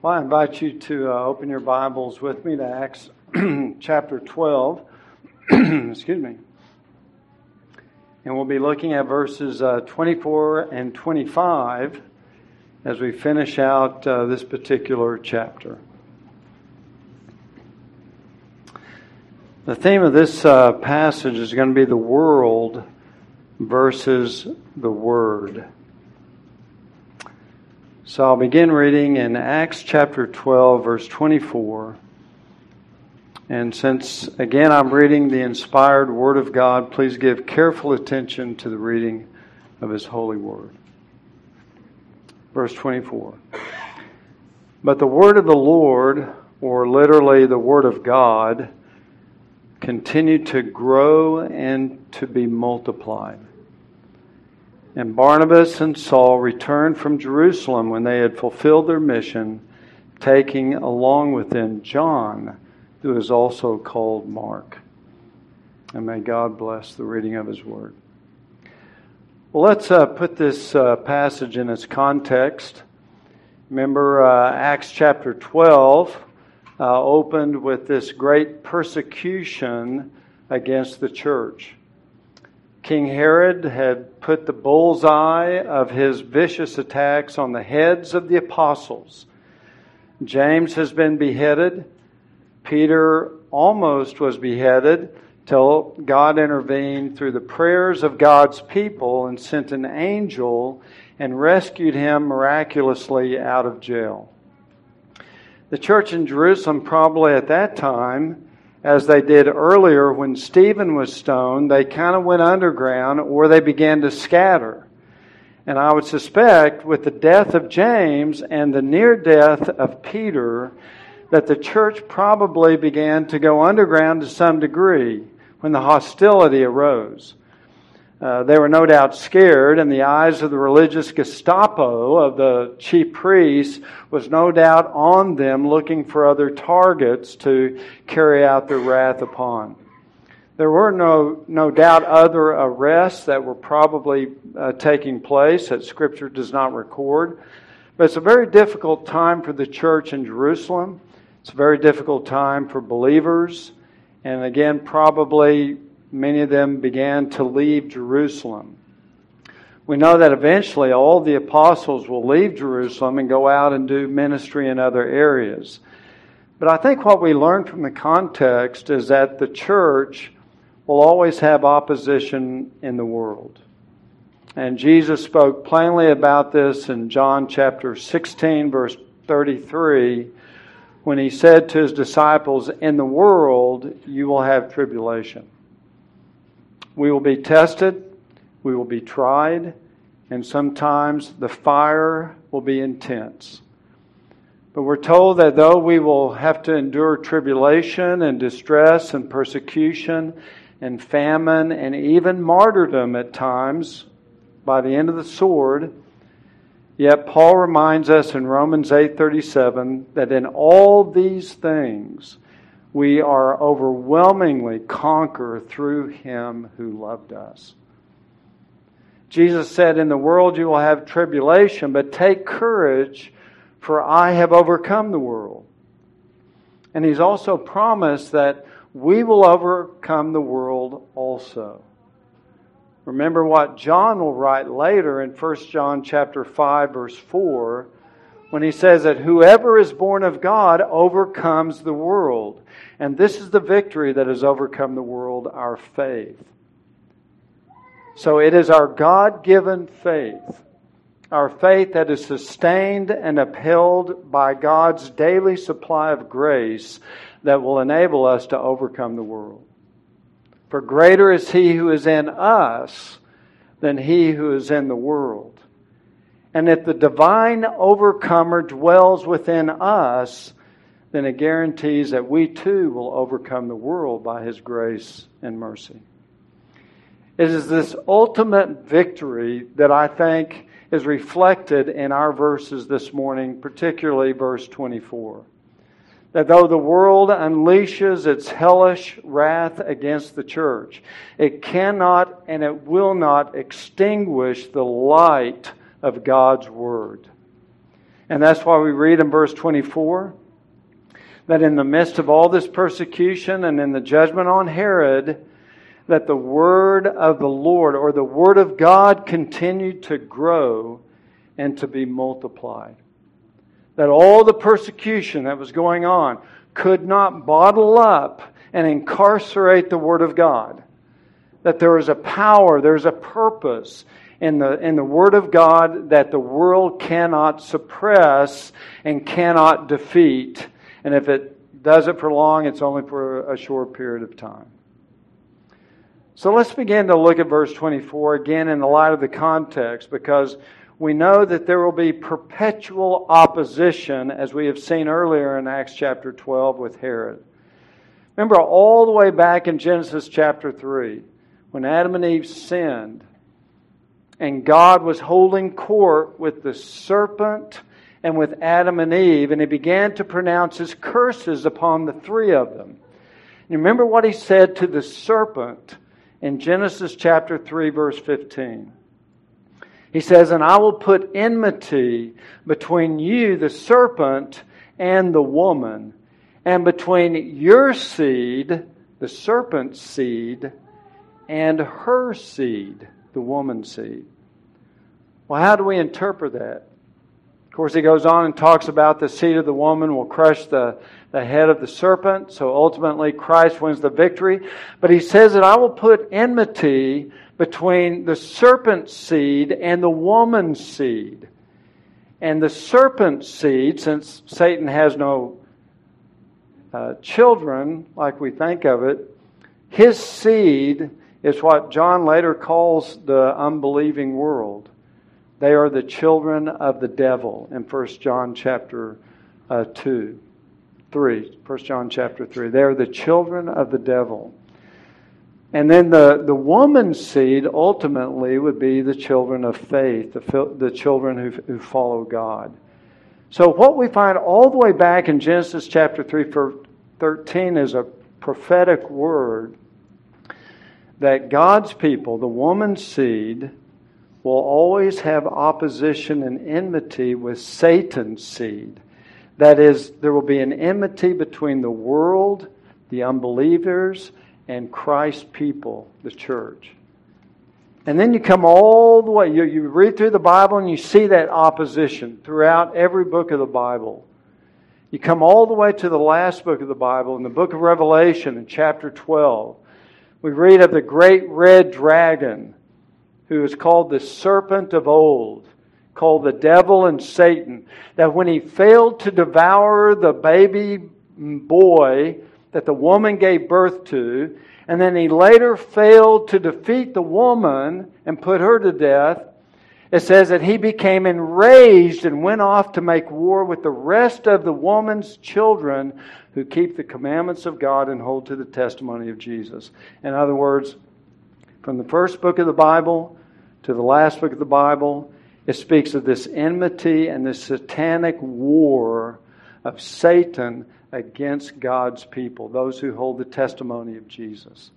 Well, I invite you to uh, open your Bibles with me to Acts chapter 12. Excuse me. And we'll be looking at verses uh, 24 and 25 as we finish out uh, this particular chapter. The theme of this uh, passage is going to be the world versus the Word. So I'll begin reading in Acts chapter 12, verse 24. And since, again, I'm reading the inspired Word of God, please give careful attention to the reading of His holy Word. Verse 24. But the Word of the Lord, or literally the Word of God, continued to grow and to be multiplied. And Barnabas and Saul returned from Jerusalem when they had fulfilled their mission, taking along with them John, who is also called Mark. And may God bless the reading of his word. Well, let's uh, put this uh, passage in its context. Remember, uh, Acts chapter 12 uh, opened with this great persecution against the church. King Herod had put the bullseye of his vicious attacks on the heads of the apostles. James has been beheaded. Peter almost was beheaded till God intervened through the prayers of God's people and sent an angel and rescued him miraculously out of jail. The church in Jerusalem, probably at that time, as they did earlier when Stephen was stoned, they kind of went underground or they began to scatter. And I would suspect with the death of James and the near death of Peter, that the church probably began to go underground to some degree when the hostility arose. Uh, they were no doubt scared, and the eyes of the religious Gestapo of the chief priests was no doubt on them, looking for other targets to carry out their wrath upon. There were no, no doubt other arrests that were probably uh, taking place that Scripture does not record. But it's a very difficult time for the church in Jerusalem. It's a very difficult time for believers. And again, probably many of them began to leave Jerusalem. We know that eventually all the apostles will leave Jerusalem and go out and do ministry in other areas. But I think what we learn from the context is that the church will always have opposition in the world. And Jesus spoke plainly about this in John chapter 16, verse 33, when he said to his disciples, In the world you will have tribulation. We will be tested, we will be tried, and sometimes the fire will be intense. But we're told that though we will have to endure tribulation and distress and persecution and famine and even martyrdom at times by the end of the sword, yet Paul reminds us in Romans 8:37 that in all these things we are overwhelmingly conquer through him who loved us. Jesus said, In the world you will have tribulation, but take courage, for I have overcome the world. And he's also promised that we will overcome the world also. Remember what John will write later in 1 John chapter 5 verse 4 when he says that whoever is born of God overcomes the world. And this is the victory that has overcome the world, our faith. So it is our God given faith, our faith that is sustained and upheld by God's daily supply of grace that will enable us to overcome the world. For greater is He who is in us than He who is in the world. And if the divine overcomer dwells within us, then it guarantees that we too will overcome the world by His grace and mercy. It is this ultimate victory that I think is reflected in our verses this morning, particularly verse 24. That though the world unleashes its hellish wrath against the church, it cannot and it will not extinguish the light of God's Word. And that's why we read in verse 24 that in the midst of all this persecution and in the judgment on Herod, that the word of the Lord or the word of God continued to grow and to be multiplied. That all the persecution that was going on could not bottle up and incarcerate the word of God. That there is a power, there's a purpose in the, in the Word of God that the world cannot suppress and cannot defeat. And if it does it for long, it's only for a short period of time. So let's begin to look at verse 24 again in the light of the context because we know that there will be perpetual opposition as we have seen earlier in Acts chapter 12 with Herod. Remember all the way back in Genesis chapter 3 when Adam and Eve sinned and God was holding court with the serpent and with Adam and Eve and he began to pronounce his curses upon the three of them. You remember what he said to the serpent in Genesis chapter 3, verse 15. He says, And I will put enmity between you, the serpent, and the woman, and between your seed, the serpent's seed, and her seed, the woman's seed. Well, how do we interpret that? Of course, he goes on and talks about the seed of the woman will crush the the head of the serpent. So ultimately, Christ wins the victory. But he says that I will put enmity between the serpent's seed and the woman's seed. And the serpent's seed, since Satan has no uh, children like we think of it, his seed is what John later calls the unbelieving world. They are the children of the devil in 1 John chapter uh, 2. 3, 1 John chapter 3. They are the children of the devil. And then the, the woman's seed ultimately would be the children of faith, the, the children who, who follow God. So, what we find all the way back in Genesis chapter 3, for 13 is a prophetic word that God's people, the woman's seed, will always have opposition and enmity with Satan's seed. That is, there will be an enmity between the world, the unbelievers, and Christ's people, the church. And then you come all the way, you, you read through the Bible and you see that opposition throughout every book of the Bible. You come all the way to the last book of the Bible, in the book of Revelation, in chapter 12. We read of the great red dragon who is called the serpent of old called the devil and Satan, that when he failed to devour the baby boy that the woman gave birth to, and then he later failed to defeat the woman and put her to death, it says that he became enraged and went off to make war with the rest of the woman's children who keep the commandments of God and hold to the testimony of Jesus. In other words, from the first book of the Bible to the last book of the Bible, it speaks of this enmity and this satanic war of Satan against God's people, those who hold the testimony of Jesus.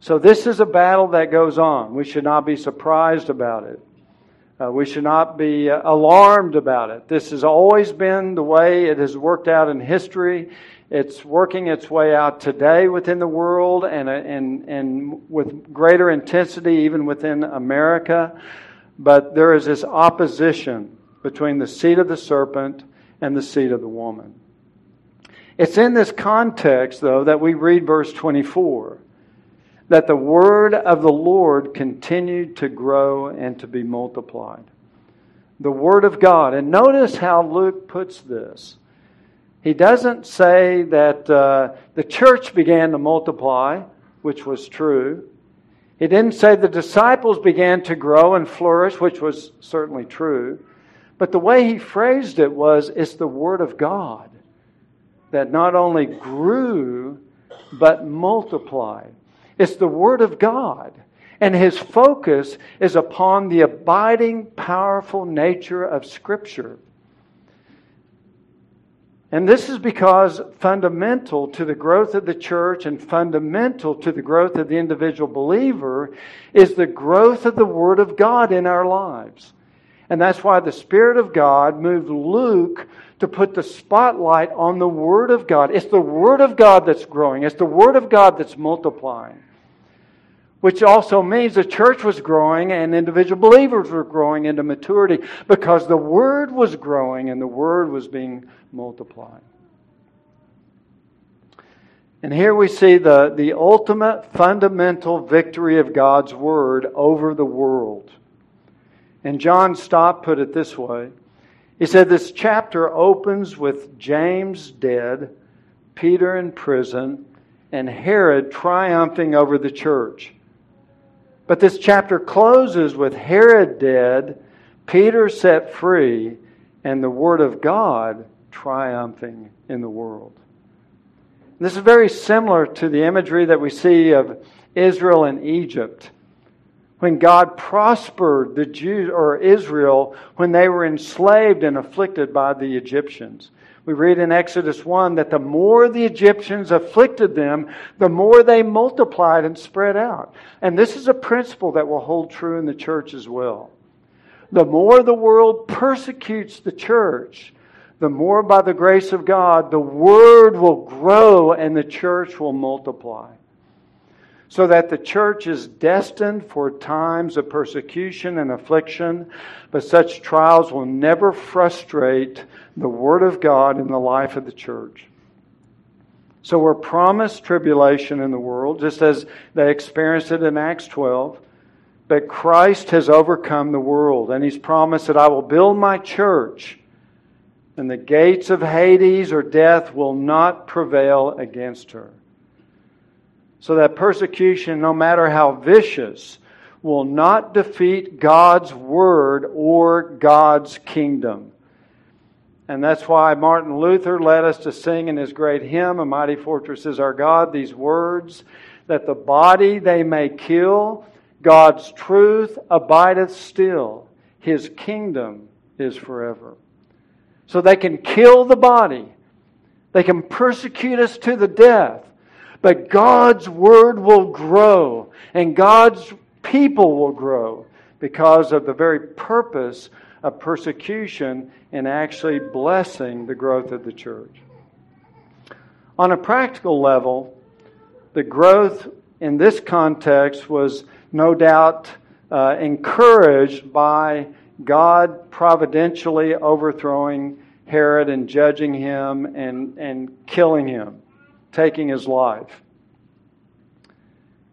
So, this is a battle that goes on. We should not be surprised about it. Uh, we should not be uh, alarmed about it. This has always been the way it has worked out in history. It's working its way out today within the world and, uh, and, and with greater intensity even within America. But there is this opposition between the seed of the serpent and the seed of the woman. It's in this context, though, that we read verse 24 that the word of the Lord continued to grow and to be multiplied. The word of God. And notice how Luke puts this. He doesn't say that uh, the church began to multiply, which was true. He didn't say the disciples began to grow and flourish, which was certainly true. But the way he phrased it was it's the Word of God that not only grew, but multiplied. It's the Word of God. And his focus is upon the abiding, powerful nature of Scripture. And this is because fundamental to the growth of the church and fundamental to the growth of the individual believer is the growth of the Word of God in our lives. And that's why the Spirit of God moved Luke to put the spotlight on the Word of God. It's the Word of God that's growing, it's the Word of God that's multiplying. Which also means the church was growing and individual believers were growing into maturity because the Word was growing and the Word was being multiplied. And here we see the, the ultimate fundamental victory of God's Word over the world. And John Stott put it this way He said, This chapter opens with James dead, Peter in prison, and Herod triumphing over the church. But this chapter closes with Herod dead, Peter set free, and the Word of God triumphing in the world. This is very similar to the imagery that we see of Israel and Egypt. When God prospered the Jews or Israel when they were enslaved and afflicted by the Egyptians. We read in Exodus 1 that the more the Egyptians afflicted them, the more they multiplied and spread out. And this is a principle that will hold true in the church as well. The more the world persecutes the church, the more by the grace of God, the word will grow and the church will multiply. So that the church is destined for times of persecution and affliction, but such trials will never frustrate the word of God in the life of the church. So we're promised tribulation in the world, just as they experienced it in Acts 12. But Christ has overcome the world, and He's promised that I will build my church and the gates of Hades or death will not prevail against her. So that persecution, no matter how vicious, will not defeat God's word or God's kingdom. And that's why Martin Luther led us to sing in his great hymn, A Mighty Fortress is Our God, these words that the body they may kill, God's truth abideth still, his kingdom is forever so they can kill the body. They can persecute us to the death. But God's word will grow and God's people will grow because of the very purpose of persecution and actually blessing the growth of the church. On a practical level, the growth in this context was no doubt uh, encouraged by God providentially overthrowing Herod and judging him and, and killing him, taking his life.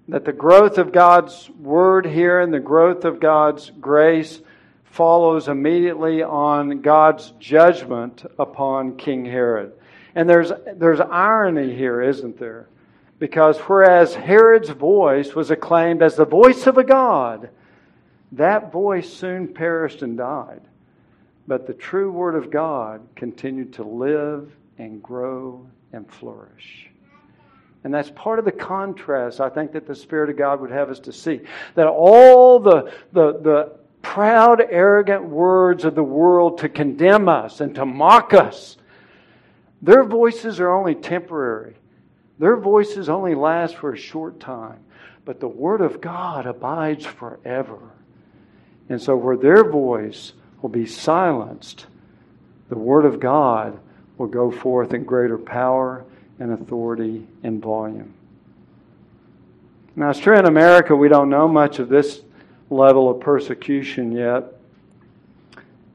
That the growth of God's word here and the growth of God's grace follows immediately on God's judgment upon King Herod. And there's, there's irony here, isn't there? Because whereas Herod's voice was acclaimed as the voice of a God, that voice soon perished and died. But the true Word of God continued to live and grow and flourish. And that's part of the contrast I think that the Spirit of God would have us to see. That all the, the, the proud, arrogant words of the world to condemn us and to mock us, their voices are only temporary. Their voices only last for a short time. But the Word of God abides forever. And so, where their voice will be silenced, the Word of God will go forth in greater power and authority and volume. Now, it's true in America, we don't know much of this level of persecution yet.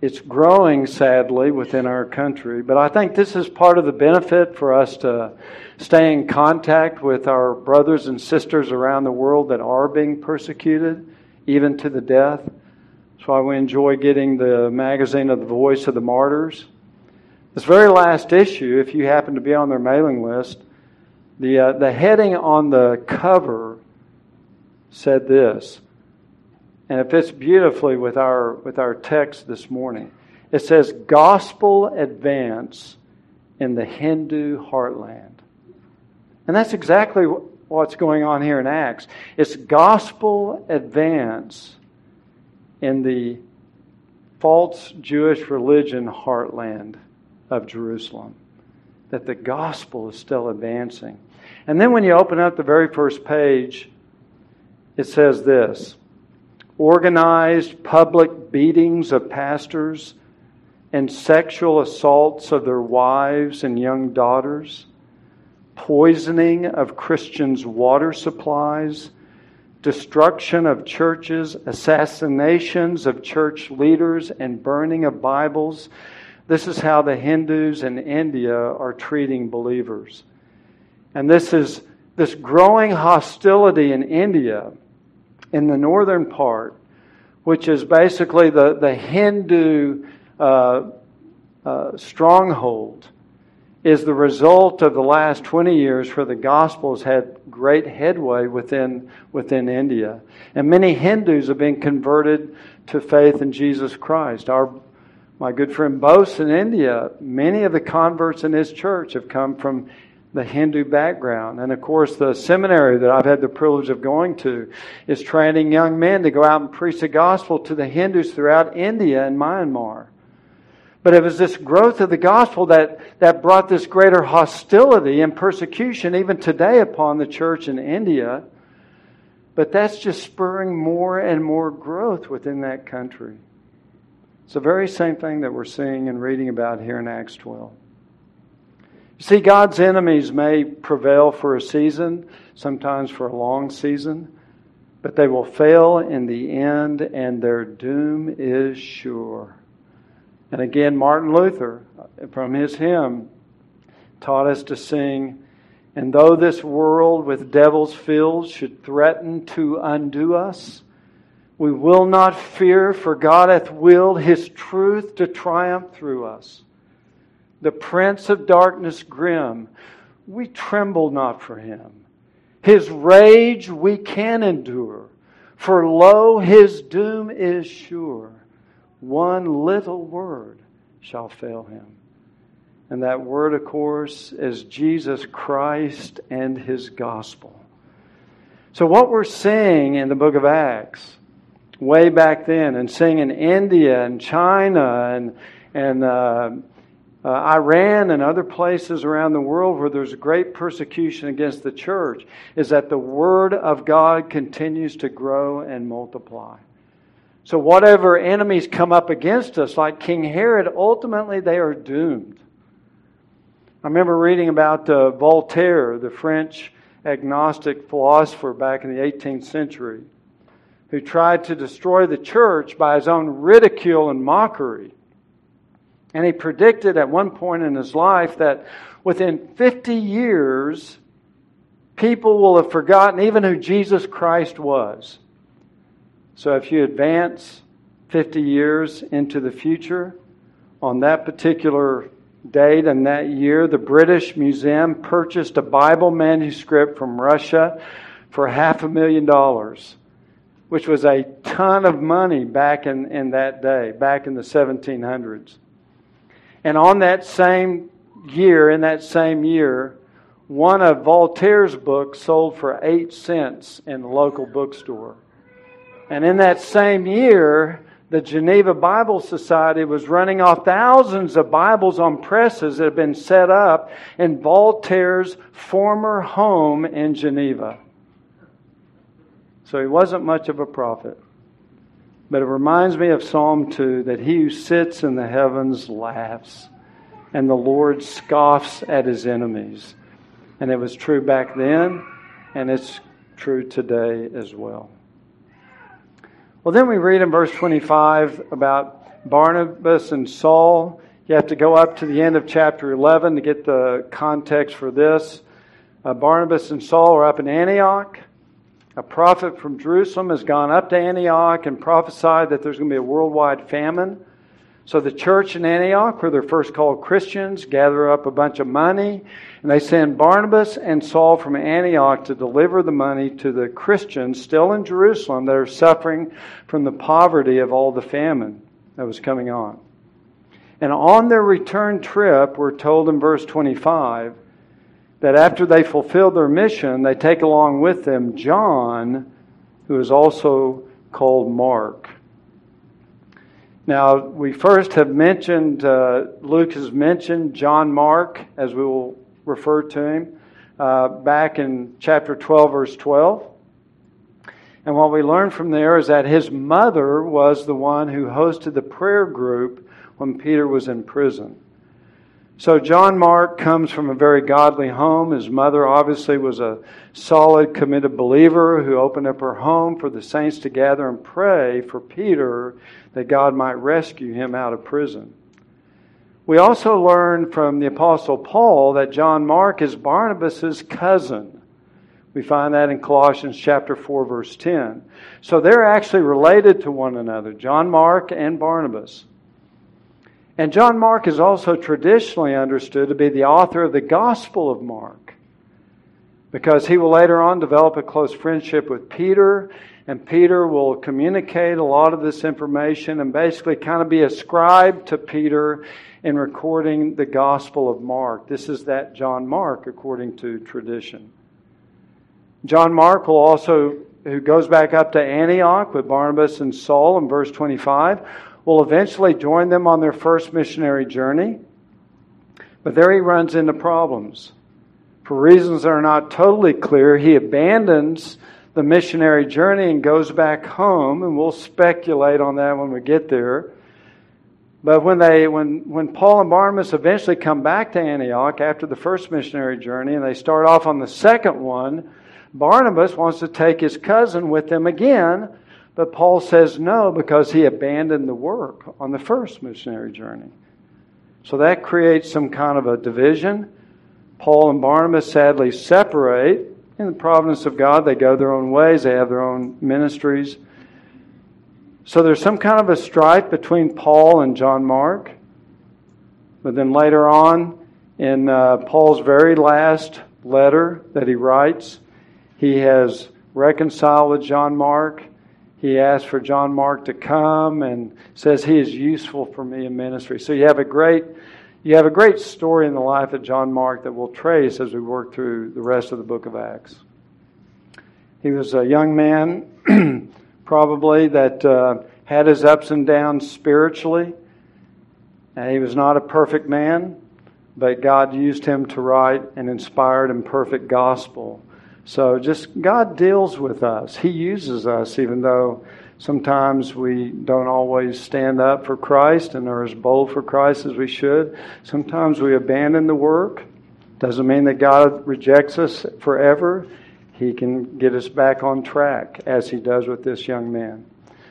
It's growing, sadly, within our country, but I think this is part of the benefit for us to stay in contact with our brothers and sisters around the world that are being persecuted, even to the death. That's why we enjoy getting the magazine of the Voice of the Martyrs. This very last issue, if you happen to be on their mailing list, the, uh, the heading on the cover said this, and it fits beautifully with our, with our text this morning. It says, Gospel Advance in the Hindu Heartland. And that's exactly what's going on here in Acts. It's gospel advance in the false Jewish religion heartland of Jerusalem. That the gospel is still advancing. And then when you open up the very first page, it says this organized public beatings of pastors, and sexual assaults of their wives and young daughters, poisoning of Christians' water supplies, destruction of churches, assassinations of church leaders, and burning of Bibles. This is how the Hindus in India are treating believers. And this is this growing hostility in India, in the northern part, which is basically the, the Hindu uh, uh, stronghold, is the result of the last 20 years where the gospel has had great headway within, within India. And many Hindus have been converted to faith in Jesus Christ. Our, my good friend Bose in India, many of the converts in his church have come from the Hindu background. And of course, the seminary that I've had the privilege of going to is training young men to go out and preach the gospel to the Hindus throughout India and Myanmar. But it was this growth of the gospel that, that brought this greater hostility and persecution even today upon the church in India. But that's just spurring more and more growth within that country. It's the very same thing that we're seeing and reading about here in Acts 12. You see, God's enemies may prevail for a season, sometimes for a long season, but they will fail in the end, and their doom is sure. And again, Martin Luther, from his hymn, taught us to sing, And though this world with devils filled should threaten to undo us, we will not fear, for God hath willed his truth to triumph through us. The prince of darkness grim, we tremble not for him. His rage we can endure, for lo, his doom is sure one little word shall fail him. And that word, of course, is Jesus Christ and his gospel. So, what we're seeing in the book of Acts, way back then, and seeing in India and China and, and uh, uh, Iran and other places around the world where there's great persecution against the church, is that the Word of God continues to grow and multiply. So, whatever enemies come up against us, like King Herod, ultimately they are doomed. I remember reading about uh, Voltaire, the French agnostic philosopher back in the 18th century, who tried to destroy the church by his own ridicule and mockery. And he predicted at one point in his life that within 50 years, people will have forgotten even who Jesus Christ was. So if you advance 50 years into the future, on that particular date and that year, the British Museum purchased a Bible manuscript from Russia for half a million dollars, which was a ton of money back in, in that day, back in the 1700s. And on that same year, in that same year, one of Voltaire's books sold for eight cents in the local bookstore. And in that same year, the Geneva Bible Society was running off thousands of Bibles on presses that had been set up in Voltaire's former home in Geneva. So he wasn't much of a prophet. But it reminds me of Psalm 2 that he who sits in the heavens laughs, and the Lord scoffs at his enemies. And it was true back then, and it's true today as well. Well, then we read in verse 25 about Barnabas and Saul. You have to go up to the end of chapter 11 to get the context for this. Uh, Barnabas and Saul are up in Antioch. A prophet from Jerusalem has gone up to Antioch and prophesied that there's going to be a worldwide famine. So the church in Antioch, where they're first called Christians, gather up a bunch of money, and they send Barnabas and Saul from Antioch to deliver the money to the Christians still in Jerusalem that are suffering from the poverty of all the famine that was coming on. And on their return trip, we're told in verse 25 that after they fulfill their mission, they take along with them John, who is also called Mark. Now, we first have mentioned, uh, Luke has mentioned John Mark, as we will refer to him, uh, back in chapter 12, verse 12. And what we learn from there is that his mother was the one who hosted the prayer group when Peter was in prison. So John Mark comes from a very godly home. His mother obviously was a solid, committed believer who opened up her home for the saints to gather and pray for Peter that God might rescue him out of prison. We also learn from the Apostle Paul that John Mark is Barnabas' cousin. We find that in Colossians chapter 4 verse 10. So they're actually related to one another, John Mark and Barnabas. And John Mark is also traditionally understood to be the author of the Gospel of Mark because he will later on develop a close friendship with Peter, and Peter will communicate a lot of this information and basically kind of be ascribed to Peter in recording the Gospel of Mark. This is that John Mark according to tradition. John Mark will also, who goes back up to Antioch with Barnabas and Saul in verse 25, will eventually join them on their first missionary journey. But there he runs into problems. For reasons that are not totally clear, he abandons the missionary journey and goes back home, and we'll speculate on that when we get there. But when they when when Paul and Barnabas eventually come back to Antioch after the first missionary journey and they start off on the second one, Barnabas wants to take his cousin with them again, but Paul says no because he abandoned the work on the first missionary journey. So that creates some kind of a division. Paul and Barnabas sadly separate. In the providence of God, they go their own ways, they have their own ministries. So there's some kind of a strife between Paul and John Mark. But then later on, in uh, Paul's very last letter that he writes, he has reconciled with John Mark. He asked for John Mark to come and says he is useful for me in ministry. So you have a great you have a great story in the life of John Mark that we'll trace as we work through the rest of the book of Acts. He was a young man, probably, that uh, had his ups and downs spiritually. And he was not a perfect man, but God used him to write an inspired and perfect gospel so just God deals with us. He uses us, even though sometimes we don't always stand up for Christ and are as bold for Christ as we should. Sometimes we abandon the work. Doesn't mean that God rejects us forever. He can get us back on track, as He does with this young man.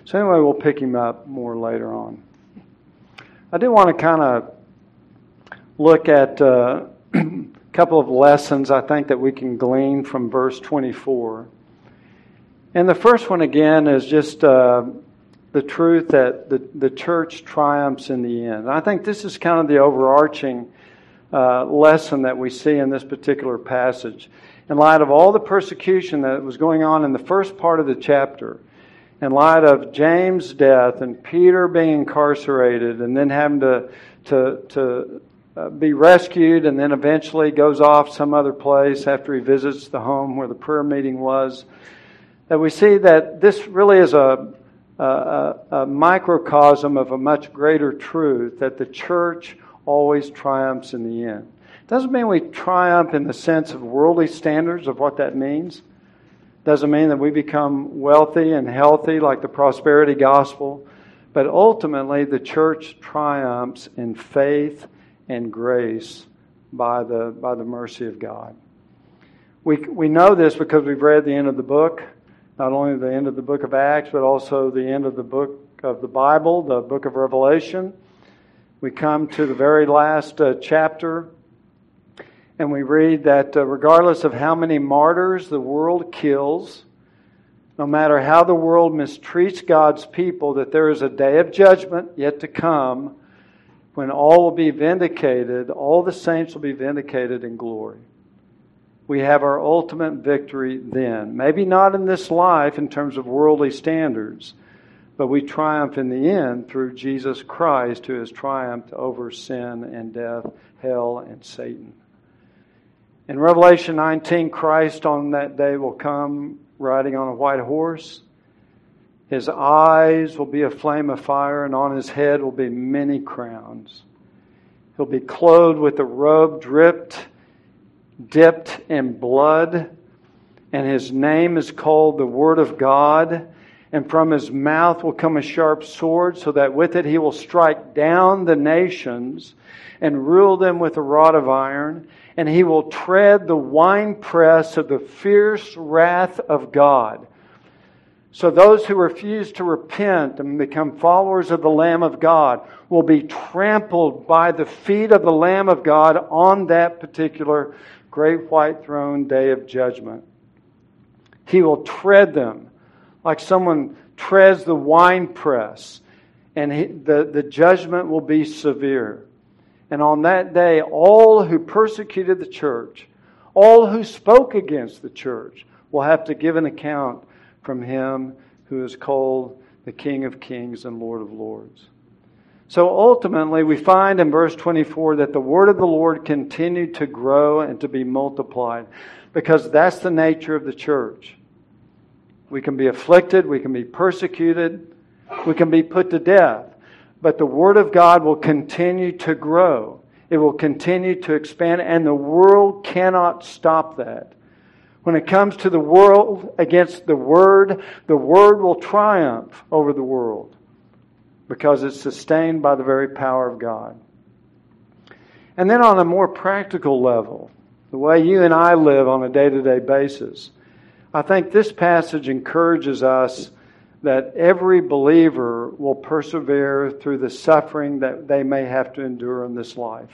So, anyway, we'll pick him up more later on. I do want to kind of look at. Uh, couple of lessons I think that we can glean from verse 24. And the first one, again, is just uh, the truth that the, the church triumphs in the end. I think this is kind of the overarching uh, lesson that we see in this particular passage. In light of all the persecution that was going on in the first part of the chapter, in light of James' death and Peter being incarcerated and then having to, to, to uh, be rescued and then eventually goes off some other place after he visits the home where the prayer meeting was. That we see that this really is a, a, a microcosm of a much greater truth that the church always triumphs in the end. Doesn't mean we triumph in the sense of worldly standards of what that means. Doesn't mean that we become wealthy and healthy like the prosperity gospel. But ultimately, the church triumphs in faith and grace by the, by the mercy of God. We, we know this because we've read the end of the book, not only the end of the book of Acts, but also the end of the book of the Bible, the book of Revelation. We come to the very last uh, chapter, and we read that uh, regardless of how many martyrs the world kills, no matter how the world mistreats God's people, that there is a day of judgment yet to come when all will be vindicated, all the saints will be vindicated in glory. We have our ultimate victory then. Maybe not in this life in terms of worldly standards, but we triumph in the end through Jesus Christ who has triumphed over sin and death, hell, and Satan. In Revelation 19, Christ on that day will come riding on a white horse. His eyes will be a flame of fire, and on his head will be many crowns. He'll be clothed with a robe dripped, dipped in blood. and his name is called the Word of God. And from his mouth will come a sharp sword, so that with it he will strike down the nations and rule them with a rod of iron. And he will tread the winepress of the fierce wrath of God. So those who refuse to repent and become followers of the Lamb of God will be trampled by the feet of the Lamb of God on that particular great white throne day of judgment. He will tread them like someone treads the winepress, and he, the, the judgment will be severe. And on that day, all who persecuted the church, all who spoke against the church, will have to give an account from him who is called the King of Kings and Lord of Lords. So ultimately, we find in verse 24 that the word of the Lord continued to grow and to be multiplied because that's the nature of the church. We can be afflicted, we can be persecuted, we can be put to death, but the word of God will continue to grow. It will continue to expand, and the world cannot stop that. When it comes to the world against the Word, the Word will triumph over the world because it's sustained by the very power of God. And then on a more practical level, the way you and I live on a day to day basis, I think this passage encourages us that every believer will persevere through the suffering that they may have to endure in this life.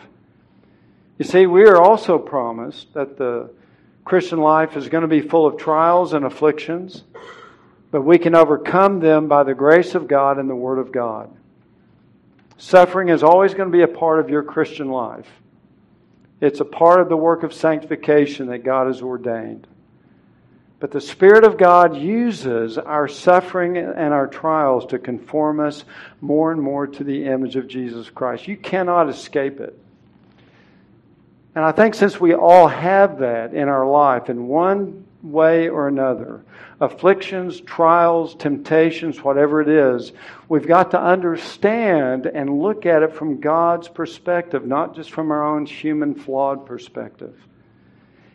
You see, we are also promised that the Christian life is going to be full of trials and afflictions, but we can overcome them by the grace of God and the Word of God. Suffering is always going to be a part of your Christian life. It's a part of the work of sanctification that God has ordained. But the Spirit of God uses our suffering and our trials to conform us more and more to the image of Jesus Christ. You cannot escape it. And I think since we all have that in our life in one way or another, afflictions, trials, temptations, whatever it is, we've got to understand and look at it from God's perspective, not just from our own human flawed perspective.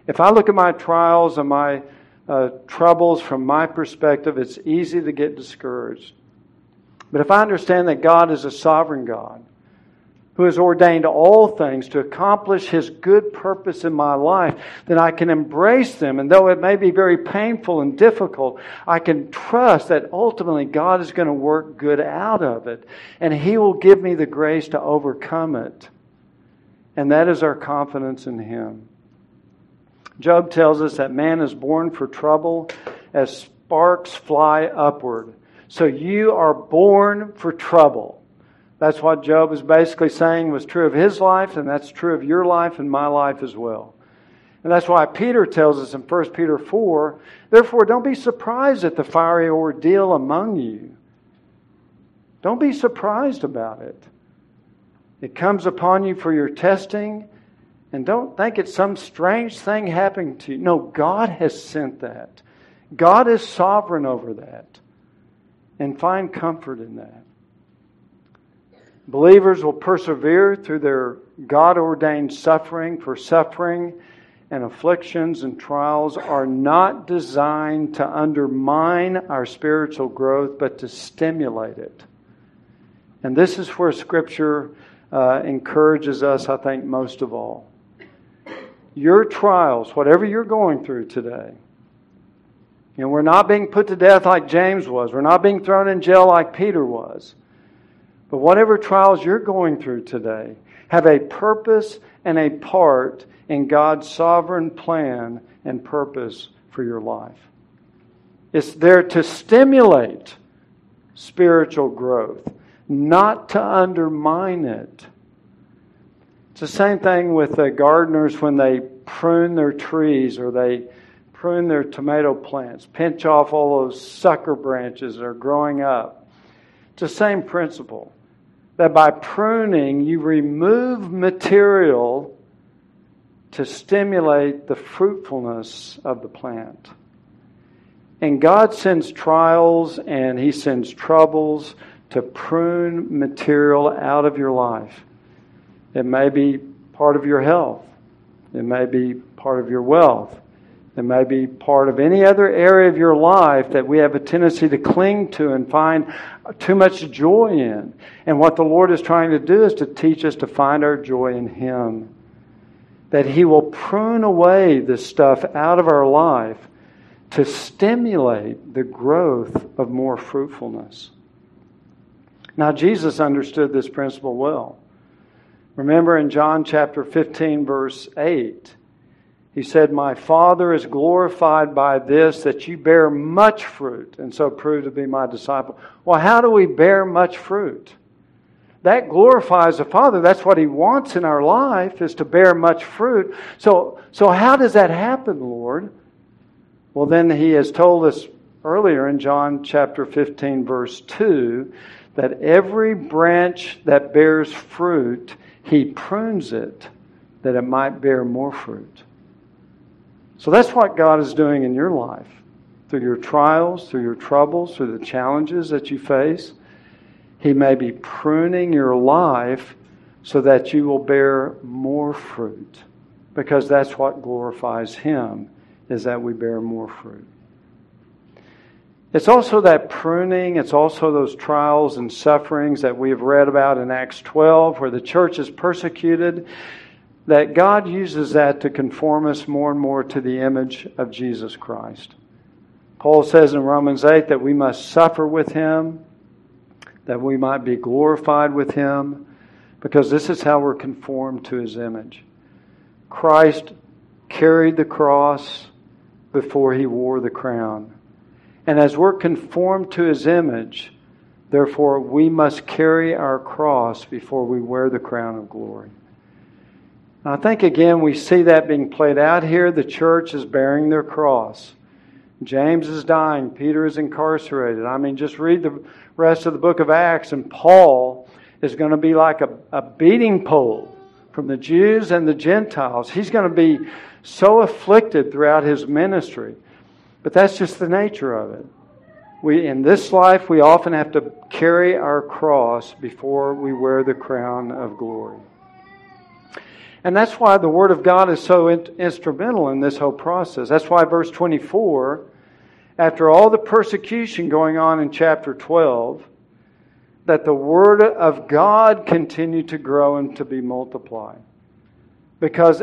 If I look at my trials and my uh, troubles from my perspective, it's easy to get discouraged. But if I understand that God is a sovereign God, who has ordained all things to accomplish his good purpose in my life, then I can embrace them. And though it may be very painful and difficult, I can trust that ultimately God is going to work good out of it. And he will give me the grace to overcome it. And that is our confidence in him. Job tells us that man is born for trouble as sparks fly upward. So you are born for trouble. That's what Job is basically saying was true of his life, and that's true of your life and my life as well. And that's why Peter tells us in 1 Peter 4 therefore, don't be surprised at the fiery ordeal among you. Don't be surprised about it. It comes upon you for your testing, and don't think it's some strange thing happening to you. No, God has sent that. God is sovereign over that. And find comfort in that. Believers will persevere through their God ordained suffering, for suffering and afflictions and trials are not designed to undermine our spiritual growth, but to stimulate it. And this is where Scripture uh, encourages us, I think, most of all. Your trials, whatever you're going through today, and we're not being put to death like James was. We're not being thrown in jail like Peter was. But whatever trials you're going through today have a purpose and a part in God's sovereign plan and purpose for your life. It's there to stimulate spiritual growth, not to undermine it. It's the same thing with the gardeners when they prune their trees or they prune their tomato plants, pinch off all those sucker branches that are growing up. It's the same principle that by pruning you remove material to stimulate the fruitfulness of the plant. And God sends trials and He sends troubles to prune material out of your life. It may be part of your health, it may be part of your wealth, It may be part of any other area of your life that we have a tendency to cling to and find too much joy in. And what the Lord is trying to do is to teach us to find our joy in Him. That He will prune away this stuff out of our life to stimulate the growth of more fruitfulness. Now, Jesus understood this principle well. Remember in John chapter 15, verse 8, he said, My Father is glorified by this, that you bear much fruit, and so prove to be my disciple. Well, how do we bear much fruit? That glorifies the Father. That's what He wants in our life, is to bear much fruit. So, so how does that happen, Lord? Well, then He has told us earlier in John chapter 15, verse 2, that every branch that bears fruit, He prunes it that it might bear more fruit. So that's what God is doing in your life. Through your trials, through your troubles, through the challenges that you face, He may be pruning your life so that you will bear more fruit. Because that's what glorifies Him, is that we bear more fruit. It's also that pruning, it's also those trials and sufferings that we have read about in Acts 12, where the church is persecuted that God uses that to conform us more and more to the image of Jesus Christ. Paul says in Romans 8 that we must suffer with him, that we might be glorified with him, because this is how we're conformed to his image. Christ carried the cross before he wore the crown. And as we're conformed to his image, therefore we must carry our cross before we wear the crown of glory. I think again we see that being played out here. The church is bearing their cross. James is dying. Peter is incarcerated. I mean, just read the rest of the book of Acts, and Paul is going to be like a, a beating pole from the Jews and the Gentiles. He's going to be so afflicted throughout his ministry. But that's just the nature of it. We, in this life, we often have to carry our cross before we wear the crown of glory. And that's why the Word of God is so in- instrumental in this whole process. That's why verse 24, after all the persecution going on in chapter 12, that the Word of God continued to grow and to be multiplied. Because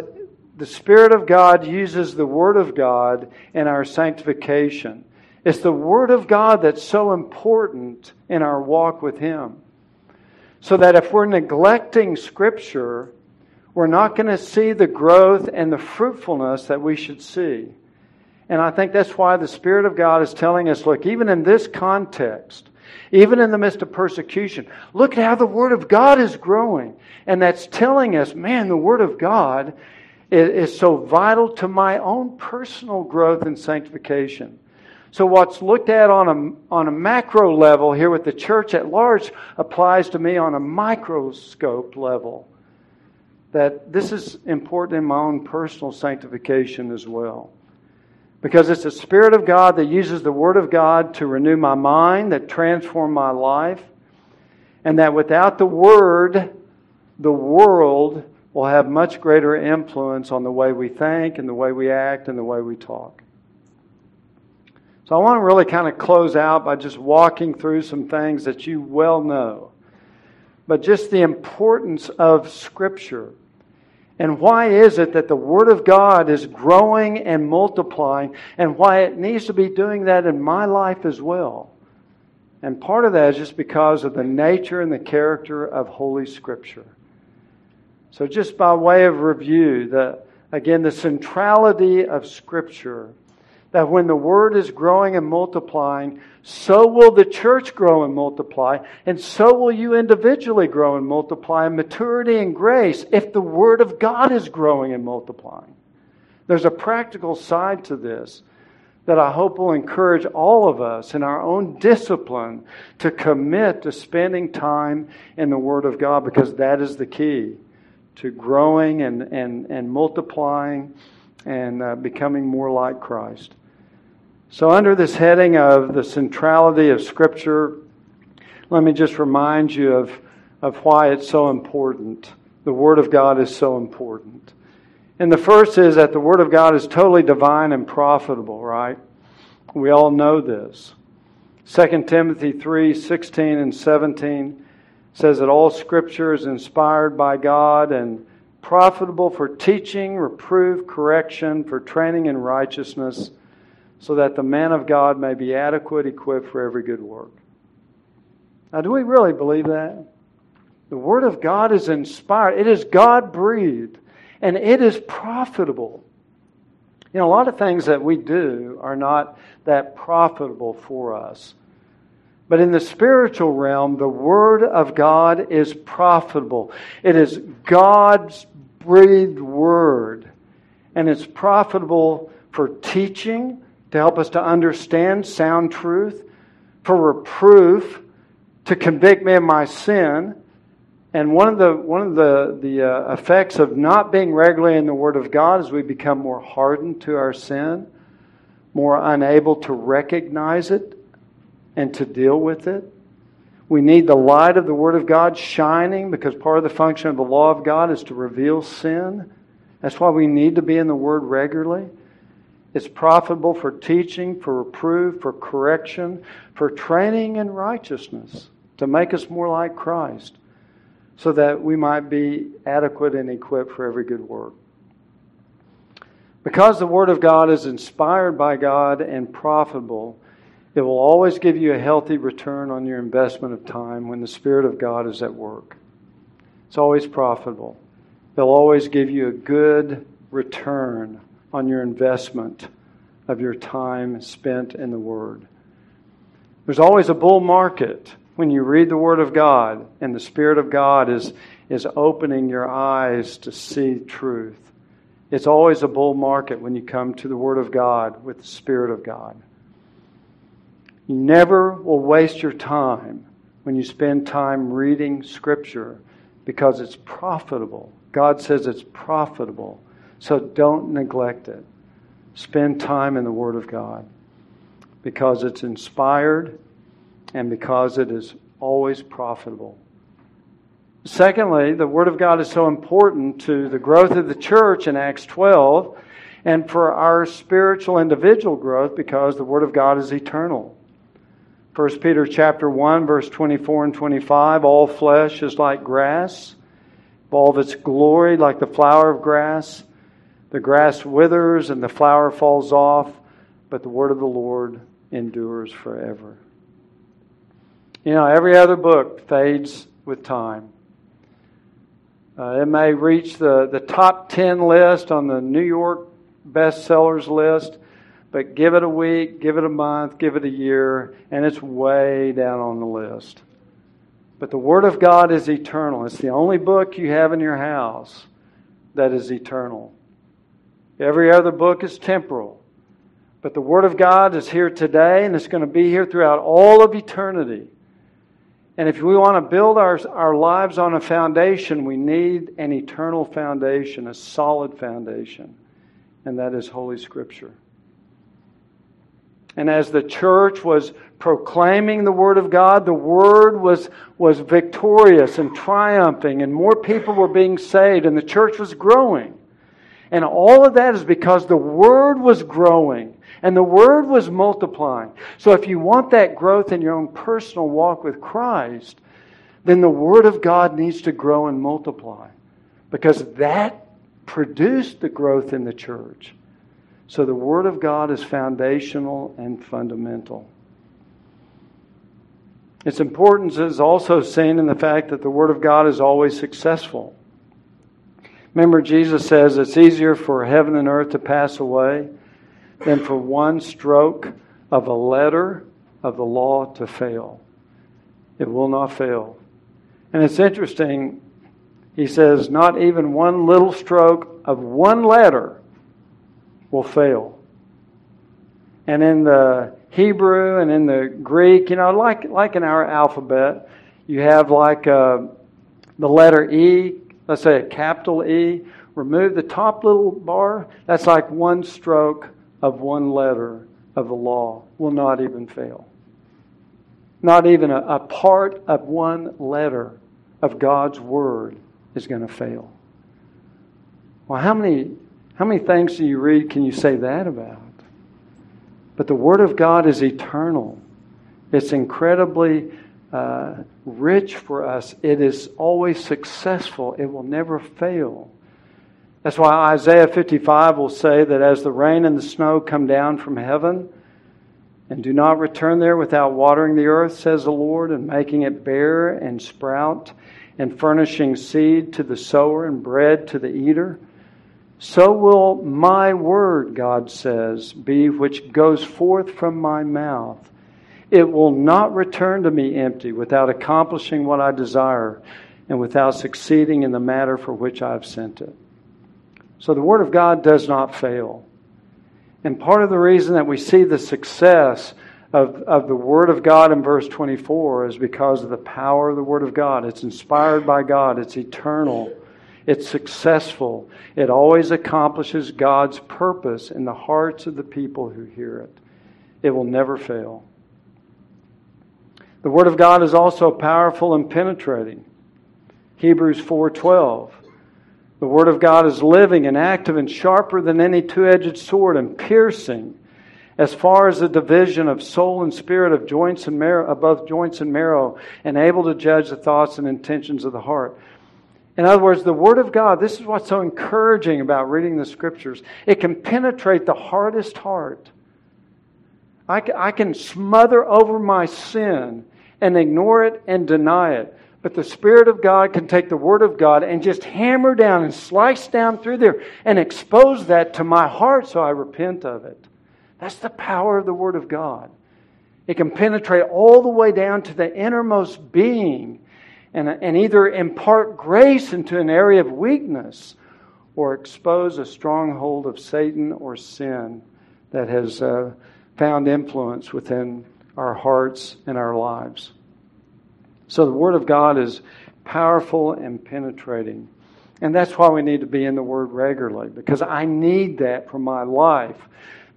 the Spirit of God uses the Word of God in our sanctification. It's the Word of God that's so important in our walk with Him. So that if we're neglecting Scripture, we're not going to see the growth and the fruitfulness that we should see. And I think that's why the Spirit of God is telling us look, even in this context, even in the midst of persecution, look at how the Word of God is growing. And that's telling us, man, the Word of God is, is so vital to my own personal growth and sanctification. So, what's looked at on a, on a macro level here with the church at large applies to me on a microscope level that this is important in my own personal sanctification as well. Because it's the Spirit of God that uses the Word of God to renew my mind, that transform my life, and that without the Word, the world will have much greater influence on the way we think and the way we act and the way we talk. So I want to really kind of close out by just walking through some things that you well know. But just the importance of Scripture and why is it that the Word of God is growing and multiplying, and why it needs to be doing that in my life as well? And part of that is just because of the nature and the character of Holy Scripture. So, just by way of review, the, again, the centrality of Scripture that when the word is growing and multiplying, so will the church grow and multiply, and so will you individually grow and multiply in maturity and grace if the word of God is growing and multiplying. There's a practical side to this that I hope will encourage all of us in our own discipline to commit to spending time in the Word of God because that is the key to growing and, and, and multiplying and uh, becoming more like Christ. So, under this heading of the centrality of Scripture, let me just remind you of, of why it's so important. The Word of God is so important. And the first is that the Word of God is totally divine and profitable, right? We all know this. 2 Timothy 3 16 and 17 says that all Scripture is inspired by God and profitable for teaching, reproof, correction, for training in righteousness, so that the man of God may be adequate, equipped for every good work. Now, do we really believe that? The Word of God is inspired, it is God breathed, and it is profitable. You know, a lot of things that we do are not that profitable for us. But in the spiritual realm, the Word of God is profitable. It is God's breathed Word. And it's profitable for teaching, to help us to understand sound truth, for reproof, to convict me of my sin. And one of the, one of the, the uh, effects of not being regularly in the Word of God is we become more hardened to our sin, more unable to recognize it and to deal with it. We need the light of the Word of God shining because part of the function of the law of God is to reveal sin. That's why we need to be in the Word regularly. It's profitable for teaching, for reproof, for correction, for training in righteousness, to make us more like Christ, so that we might be adequate and equipped for every good work. Because the Word of God is inspired by God and profitable, it will always give you a healthy return on your investment of time when the Spirit of God is at work. It's always profitable. They'll always give you a good return on your investment of your time spent in the Word. There's always a bull market when you read the Word of God and the Spirit of God is, is opening your eyes to see truth. It's always a bull market when you come to the Word of God with the Spirit of God. You never will waste your time when you spend time reading Scripture because it's profitable. God says it's profitable. So don't neglect it. Spend time in the Word of God because it's inspired and because it is always profitable. Secondly, the Word of God is so important to the growth of the church in Acts 12 and for our spiritual individual growth because the Word of God is eternal. 1 Peter chapter 1 verse 24 and 25 all flesh is like grass all of its glory like the flower of grass the grass withers and the flower falls off but the word of the Lord endures forever you know every other book fades with time uh, it may reach the, the top 10 list on the New York bestsellers list but give it a week, give it a month, give it a year, and it's way down on the list. But the Word of God is eternal. It's the only book you have in your house that is eternal. Every other book is temporal. But the Word of God is here today, and it's going to be here throughout all of eternity. And if we want to build our, our lives on a foundation, we need an eternal foundation, a solid foundation, and that is Holy Scripture. And as the church was proclaiming the Word of God, the Word was, was victorious and triumphing, and more people were being saved, and the church was growing. And all of that is because the Word was growing and the Word was multiplying. So if you want that growth in your own personal walk with Christ, then the Word of God needs to grow and multiply because that produced the growth in the church. So the Word of God is foundational and fundamental. Its importance is also seen in the fact that the Word of God is always successful. Remember, Jesus says it's easier for heaven and earth to pass away than for one stroke of a letter of the law to fail. It will not fail. And it's interesting, he says, not even one little stroke of one letter will fail. And in the Hebrew and in the Greek, you know, like, like in our alphabet, you have like uh, the letter E, let's say a capital E, remove the top little bar, that's like one stroke of one letter of the law, will not even fail. Not even a, a part of one letter of God's Word is going to fail. Well, how many How many things do you read can you say that about? But the Word of God is eternal. It's incredibly uh, rich for us. It is always successful. It will never fail. That's why Isaiah 55 will say that as the rain and the snow come down from heaven and do not return there without watering the earth, says the Lord, and making it bear and sprout, and furnishing seed to the sower and bread to the eater, so will my word, God says, be which goes forth from my mouth. It will not return to me empty without accomplishing what I desire and without succeeding in the matter for which I have sent it. So the Word of God does not fail. And part of the reason that we see the success of, of the Word of God in verse 24 is because of the power of the Word of God. It's inspired by God, it's eternal, it's successful, it always accomplishes God's purpose in the hearts of the people who hear it. It will never fail. The Word of God is also powerful and penetrating. Hebrews 4:12 the Word of God is living and active and sharper than any two edged sword and piercing as far as the division of soul and spirit of joints and marrow above joints and marrow and able to judge the thoughts and intentions of the heart. In other words the word of god this is what's so encouraging about reading the scriptures. It can penetrate the hardest heart. I can smother over my sin and ignore it and deny it but the Spirit of God can take the Word of God and just hammer down and slice down through there and expose that to my heart so I repent of it. That's the power of the Word of God. It can penetrate all the way down to the innermost being and, and either impart grace into an area of weakness or expose a stronghold of Satan or sin that has uh, found influence within our hearts and our lives. So the Word of God is powerful and penetrating. And that's why we need to be in the Word regularly, because I need that for my life.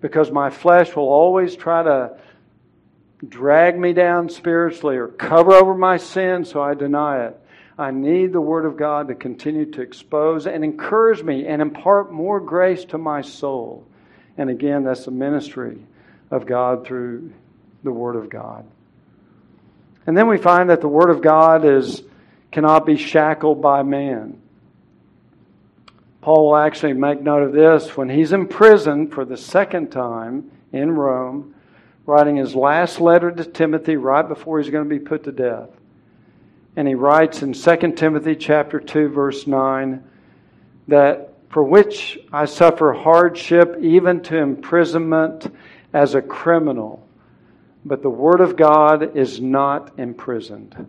Because my flesh will always try to drag me down spiritually or cover over my sin so I deny it. I need the Word of God to continue to expose and encourage me and impart more grace to my soul. And again, that's the ministry of God through the Word of God. And then we find that the Word of God is, cannot be shackled by man. Paul will actually make note of this when he's in prison for the second time in Rome, writing his last letter to Timothy right before he's going to be put to death. And he writes in 2 Timothy chapter 2 verse 9 that for which I suffer hardship even to imprisonment as a criminal. But the Word of God is not imprisoned.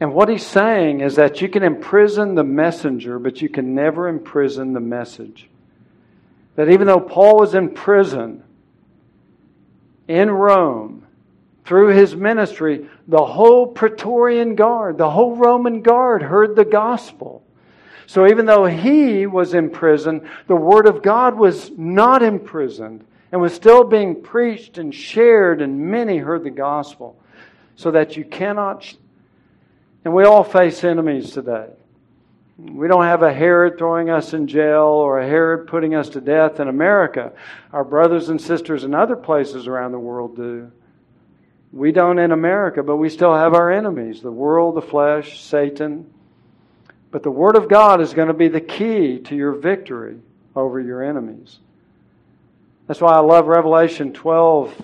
And what he's saying is that you can imprison the messenger, but you can never imprison the message. That even though Paul was in prison in Rome, through his ministry, the whole Praetorian Guard, the whole Roman Guard heard the gospel. So even though he was in prison, the Word of God was not imprisoned and was still being preached and shared, and many heard the gospel. So that you cannot, and we all face enemies today. We don't have a Herod throwing us in jail or a Herod putting us to death in America. Our brothers and sisters in other places around the world do. We don't in America, but we still have our enemies the world, the flesh, Satan. But the Word of God is going to be the key to your victory over your enemies. That's why I love Revelation 12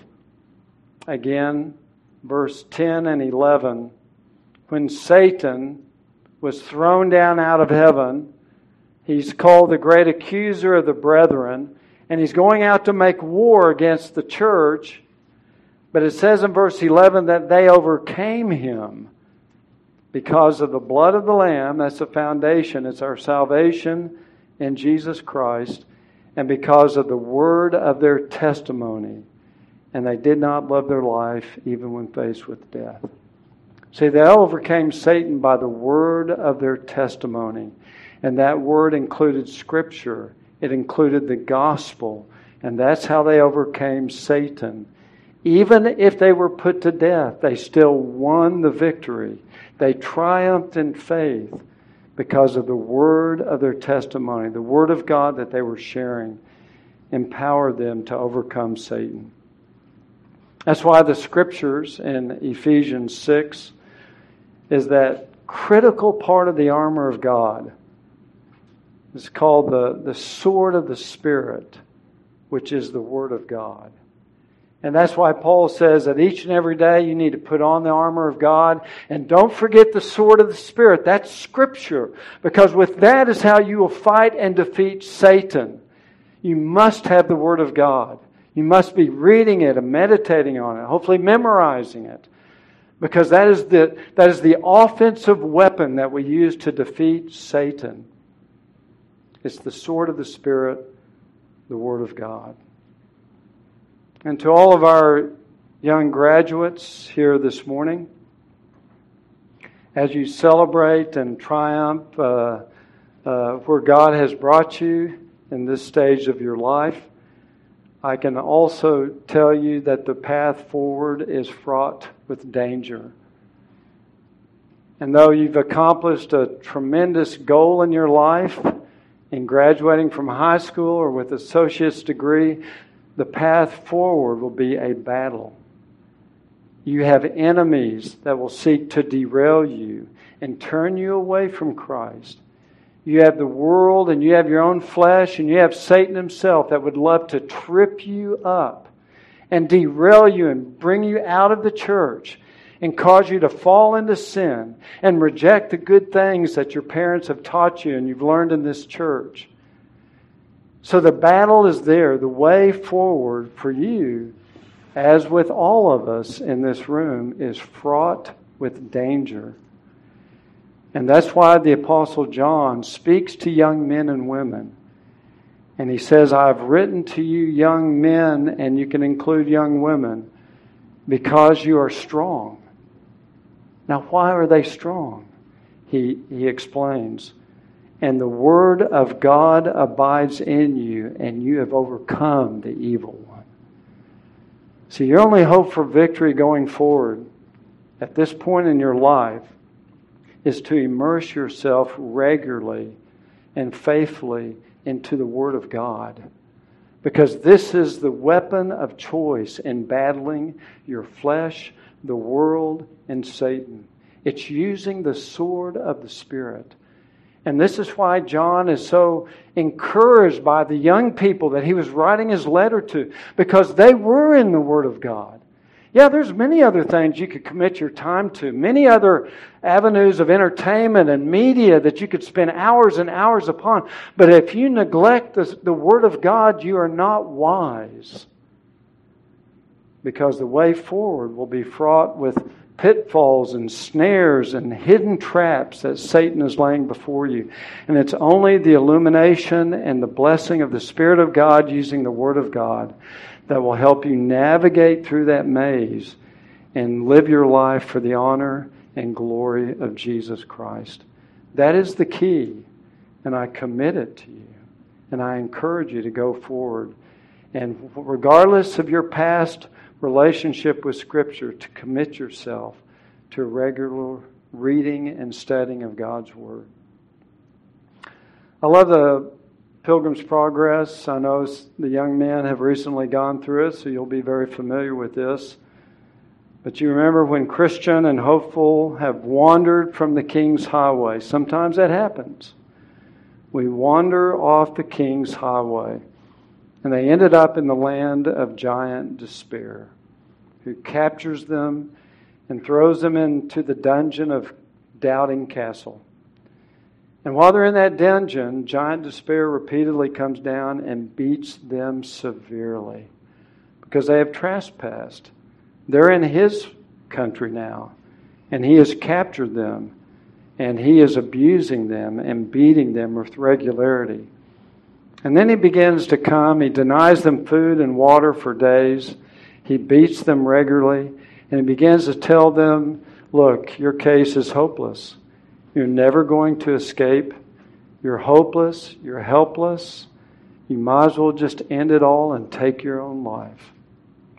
again, verse 10 and 11. When Satan was thrown down out of heaven, he's called the great accuser of the brethren, and he's going out to make war against the church. But it says in verse 11 that they overcame him because of the blood of the Lamb. That's the foundation, it's our salvation in Jesus Christ and because of the word of their testimony. And they did not love their life even when faced with death. See, they overcame Satan by the word of their testimony. And that word included Scripture, it included the gospel. And that's how they overcame Satan. Even if they were put to death, they still won the victory. They triumphed in faith because of the word of their testimony, the word of God that they were sharing, empowered them to overcome Satan. That's why the scriptures in Ephesians 6 is that critical part of the armor of God. It's called the, the sword of the Spirit, which is the Word of God. And that's why Paul says that each and every day you need to put on the armor of God. And don't forget the sword of the Spirit. That's Scripture. Because with that is how you will fight and defeat Satan. You must have the Word of God. You must be reading it and meditating on it, hopefully memorizing it. Because that is the, that is the offensive weapon that we use to defeat Satan. It's the sword of the Spirit, the Word of God. And to all of our young graduates here this morning, as you celebrate and triumph uh, uh, where God has brought you in this stage of your life, I can also tell you that the path forward is fraught with danger. And though you've accomplished a tremendous goal in your life in graduating from high school or with associate's degree, the path forward will be a battle. You have enemies that will seek to derail you and turn you away from Christ. You have the world and you have your own flesh and you have Satan himself that would love to trip you up and derail you and bring you out of the church and cause you to fall into sin and reject the good things that your parents have taught you and you've learned in this church. So the battle is there. The way forward for you, as with all of us in this room, is fraught with danger. And that's why the Apostle John speaks to young men and women. And he says, I've written to you, young men, and you can include young women, because you are strong. Now, why are they strong? He, he explains and the word of God abides in you, and you have overcome the evil one. See, your only hope for victory going forward at this point in your life is to immerse yourself regularly and faithfully into the Word of God. Because this is the weapon of choice in battling your flesh, the world, and Satan. It's using the sword of the Spirit. And this is why John is so encouraged by the young people that he was writing his letter to, because they were in the Word of God. Yeah, there's many other things you could commit your time to, many other avenues of entertainment and media that you could spend hours and hours upon. But if you neglect the, the Word of God, you are not wise. Because the way forward will be fraught with pitfalls and snares and hidden traps that Satan is laying before you. And it's only the illumination and the blessing of the Spirit of God using the Word of God that will help you navigate through that maze and live your life for the honor and glory of Jesus Christ. That is the key, and I commit it to you, and I encourage you to go forward. And regardless of your past relationship with Scripture to commit yourself to regular reading and studying of God's Word. I love the Pilgrim's Progress. I know the young men have recently gone through it, so you'll be very familiar with this. But you remember when Christian and hopeful have wandered from the King's highway. Sometimes that happens. We wander off the King's highway. And they ended up in the land of giant despair, who captures them and throws them into the dungeon of Doubting Castle. And while they're in that dungeon, giant despair repeatedly comes down and beats them severely because they have trespassed. They're in his country now, and he has captured them, and he is abusing them and beating them with regularity. And then he begins to come. He denies them food and water for days. He beats them regularly. And he begins to tell them, look, your case is hopeless. You're never going to escape. You're hopeless. You're helpless. You might as well just end it all and take your own life.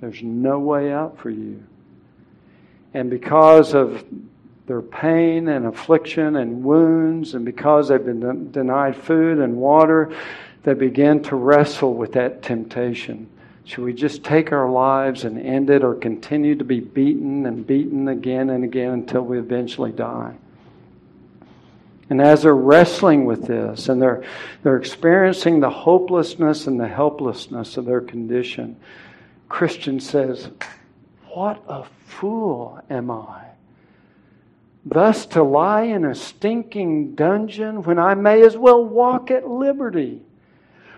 There's no way out for you. And because of their pain and affliction and wounds, and because they've been denied food and water, they begin to wrestle with that temptation. Should we just take our lives and end it or continue to be beaten and beaten again and again until we eventually die? And as they're wrestling with this and they're, they're experiencing the hopelessness and the helplessness of their condition, Christian says, What a fool am I! Thus to lie in a stinking dungeon when I may as well walk at liberty.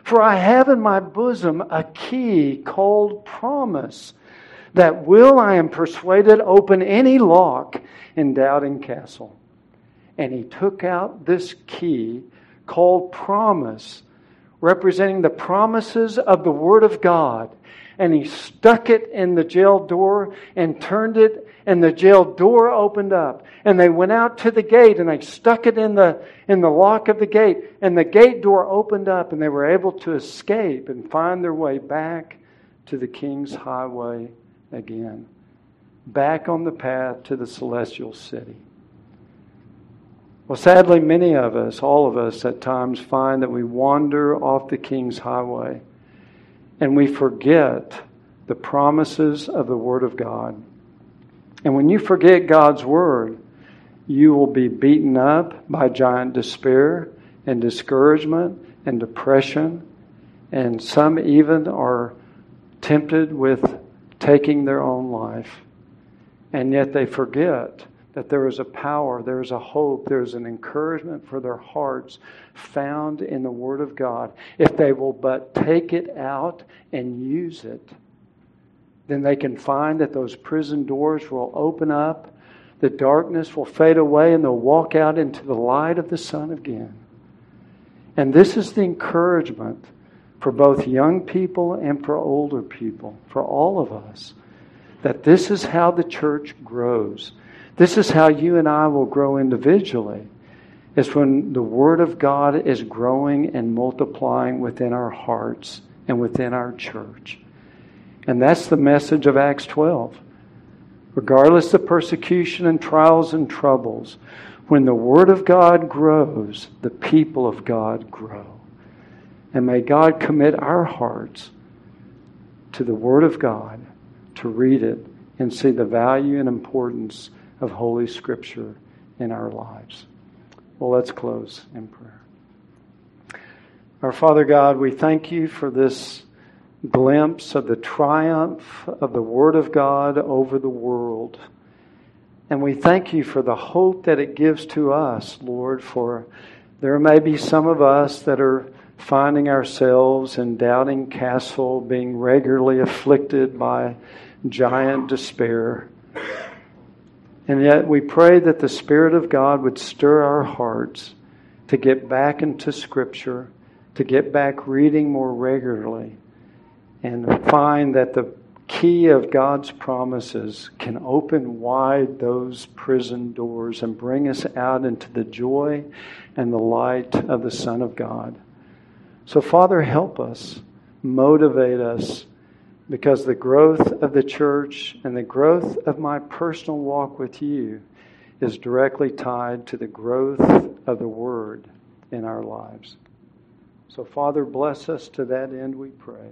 For I have in my bosom a key called promise that will, I am persuaded, open any lock in Doubting Castle. And he took out this key called promise, representing the promises of the Word of God. And he stuck it in the jail door and turned it and the jail door opened up and they went out to the gate and they stuck it in the in the lock of the gate and the gate door opened up and they were able to escape and find their way back to the king's highway again back on the path to the celestial city. Well sadly many of us all of us at times find that we wander off the king's highway and we forget the promises of the word of god and when you forget God's word, you will be beaten up by giant despair and discouragement and depression. And some even are tempted with taking their own life. And yet they forget that there is a power, there is a hope, there is an encouragement for their hearts found in the Word of God. If they will but take it out and use it then they can find that those prison doors will open up, the darkness will fade away, and they'll walk out into the light of the sun again. And this is the encouragement for both young people and for older people, for all of us, that this is how the church grows. This is how you and I will grow individually. It's when the Word of God is growing and multiplying within our hearts and within our church. And that's the message of Acts 12. Regardless of persecution and trials and troubles, when the Word of God grows, the people of God grow. And may God commit our hearts to the Word of God, to read it and see the value and importance of Holy Scripture in our lives. Well, let's close in prayer. Our Father God, we thank you for this glimpse of the triumph of the Word of God over the world. And we thank you for the hope that it gives to us, Lord, for there may be some of us that are finding ourselves in doubting castle, being regularly afflicted by giant despair. And yet we pray that the Spirit of God would stir our hearts to get back into Scripture, to get back reading more regularly and find that the key of God's promises can open wide those prison doors and bring us out into the joy and the light of the Son of God. So, Father, help us, motivate us, because the growth of the church and the growth of my personal walk with you is directly tied to the growth of the Word in our lives. So, Father, bless us to that end, we pray.